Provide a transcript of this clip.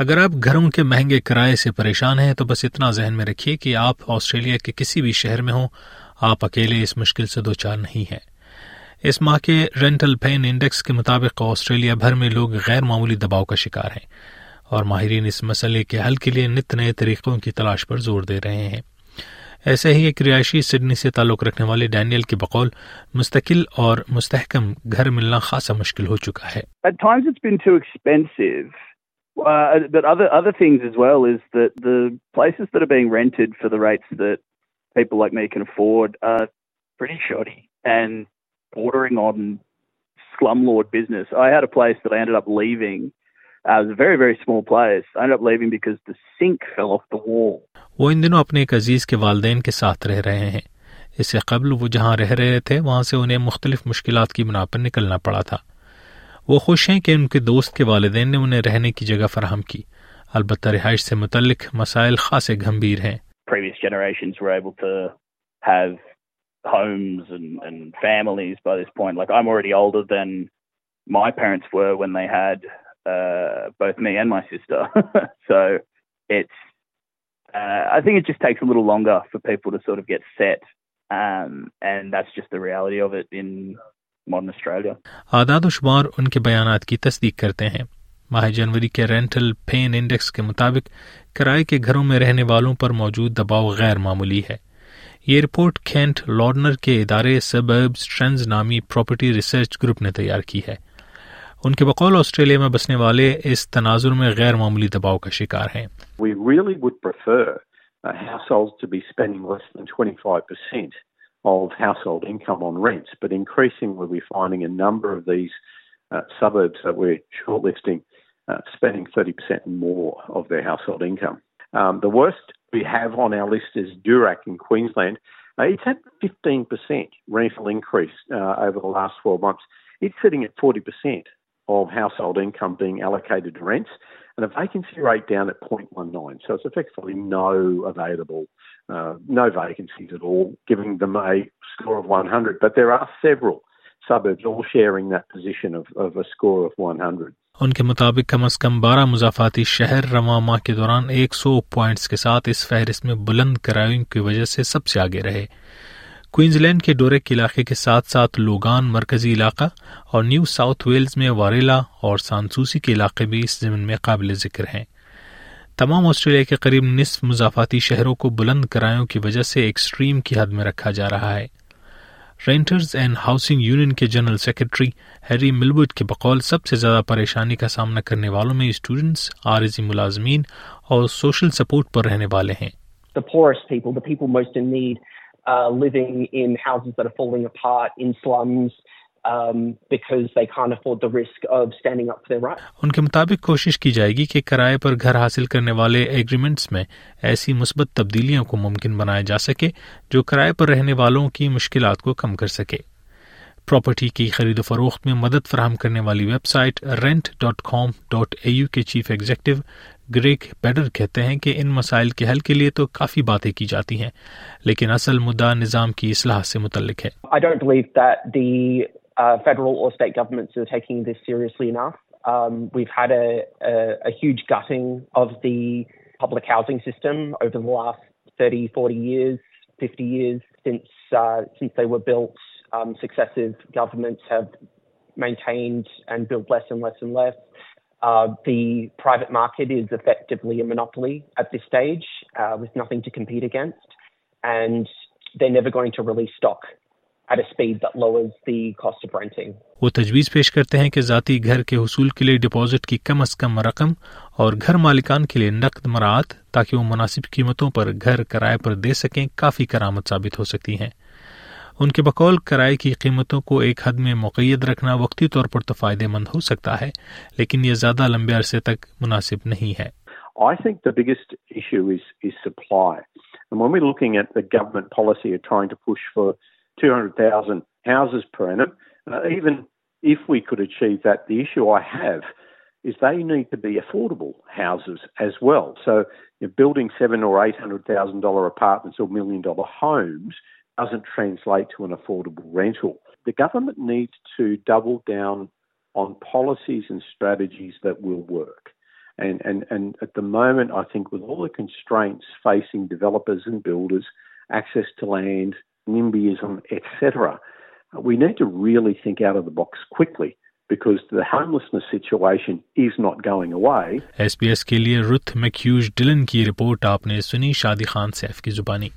اگر آپ گھروں کے مہنگے کرائے سے پریشان ہیں تو بس اتنا ذہن میں رکھیے کہ آپ آسٹریلیا کے کسی بھی شہر میں ہوں، آپ اکیلے اس مشکل سے دو چار نہیں ہیں۔ اس ماہ کے رینٹل پین انڈیکس کے مطابق آسٹریلیا بھر میں لوگ غیر معمولی دباؤ کا شکار ہیں اور ماہرین اس مسئلے کے حل کے لیے نت نئے طریقوں کی تلاش پر زور دے رہے ہیں۔ ایسے ہی ایک رہائشی سڈنی سے تعلق رکھنے والے ڈینیل کے بقول، مستقل اور مستحکم گھر ملنا خاصا مشکل ہو چکا ہے۔ وہ ان دنوں اپنے ایک عزیز کے والدین کے ساتھ رہ رہے ہیں۔ اس سے قبل وہ جہاں رہ رہے تھے، وہاں سے انہیں مختلف مشکلات کی بنا پر نکلنا پڑا تھا۔ وہ خوش ہیں کہ ان کے دوست کے والدین نے انہیں رہنے کی جگہ فراہم کی۔ البتہ رہائش سے متعلق مسائل خاصے گمبھیر ہیں۔ Homes and, and families by this point. Modern Australia. اعداد و شمار ان کے بیانات کی تصدیق کرتے ہیں۔ ماہ جنوری کے رینٹل پین انڈیکس کے مطابق کرائے کے گھروں میں رہنے والوں پر موجود دباؤ غیر معمولی ہے۔ یہ رپورٹ کینٹ لارڈنر کے ادارے سبربز ٹرینز نامی پراپرٹی ریسرچ گروپ نے تیار کی ہے۔ ان کے بقول آسٹریلیا میں بسنے والے اس تناظر میں غیر معمولی دباؤ کا شکار ہیں۔ We really would prefer uh, households to be spending less than 25% of household income on rents, but increasingly we're finding a number of these uh, suburbs that we're shortlisting uh, spending 30% more of their household income. Um, the worst we have on our list is Durack in Queensland. Uh, it's had 15% rental increase uh, over the last 12 months. It's sitting at 40%. of household income being allocated to rents, and a vacancy rate down at 0.19. So it's effectively no available, uh, no vacancies at all, giving them a score of 100. But there are several suburbs all sharing that position of, of a score of 100. ان کے مطابق کم از کم بارہ مضافاتی شہر رواں ماہ کے دوران ایک سو points کے ساتھ اس فہرست میں بلند کرایوں کی وجہ سے سب سے آگے رہے کوئنز لینڈ کے ڈوریک علاقے کے ساتھ ساتھ لوگان مرکزی علاقہ اور نیو ساؤتھ ویلز میں واریلا اور سانسوسی کے علاقے بھی اس زمین میں قابل ذکر ہیں تمام آسٹریلیا کے قریب نصف مضافاتی شہروں کو بلند کرایوں کی وجہ سے ایکسٹریم کی حد میں رکھا جا رہا ہے۔ رینٹرز اینڈ ہاؤسنگ یونین کے جنرل سیکرٹری ہیری ملبرٹ کے بقول سب سے زیادہ پریشانی کا سامنا کرنے والوں میں اسٹوڈنٹس عارضی ملازمین اور سوشل سپورٹ پر رہنے والے ہیں۔ The poorest people, the people most in need, uh, living in houses that are falling apart, in slums, um, because they can't afford the risk of standing up for their rights. ان کے مطابق کوشش کی جائے گی کہ کرائے پر گھر حاصل کرنے والے ایگریمنٹس میں ایسی مثبت تبدیلیوں کو ممکن بنایا جا سکے جو کرائے پر رہنے والوں کی مشکلات کو کم کر سکے پراپرٹی کی خرید و فروخت میں مدد فراہم کرنے والی website rent dot com dot A U کے چیف ایگزیکٹو گریگ بیڈر کہتے ہیں کہ ان مسائل کے حل کے لیے تو کافی باتیں کی جاتی ہیں لیکن اصل مدعا نظام کی اصلاح سے متعلق ہے Uh, federal or state governments are taking this seriously enough. Um, we've had a, a, a huge gutting of the public housing system over the last 30, 40 years, 50 years since uh, since they were built. Um, successive governments have maintained and built less and less and less. Uh, the private market is effectively a monopoly at this stage uh, with nothing to compete against, and they're never going to release stock at a speed that lowers the cost of renting. وہ تجویز پیش کرتے ہیں کہ ذاتی گھر کے حصول کے لیے ڈپازٹ کی کم از کم رقم اور گھر مالکان کے لیے نقد مراعات تاکہ وہ مناسب قیمتوں پر گھر کرائے پر دے سکیں کافی کرامت ثابت ہو سکتی ہیں ان کے بقول کرائے کی قیمتوں کو ایک حد میں مقید رکھنا وقتی طور پر تو فائدہ مند ہو سکتا ہے لیکن یہ زیادہ لمبے عرصے تک مناسب نہیں ہے I think the biggest issue is, is supply. And when we're looking at the government policy of trying to push for 200,000 houses per annum, uh, even if we could achieve that, the issue I have is they need to be affordable houses as well. So you're building seven or eight hundred thousand dollar apartments or million dollar homes doesn't translate to an affordable rental. The government needs to double down on policies and strategies that will work. And, and, and at the moment, I think with all the constraints facing developers and builders, access to land, NIMBYism, etc., we need to really think out of the box quickly because the homelessness situation is not going away. S P S کے لیے رتھ میکیوز Dillon کی report آپ نے سنی شادی Khan safe کی زبانی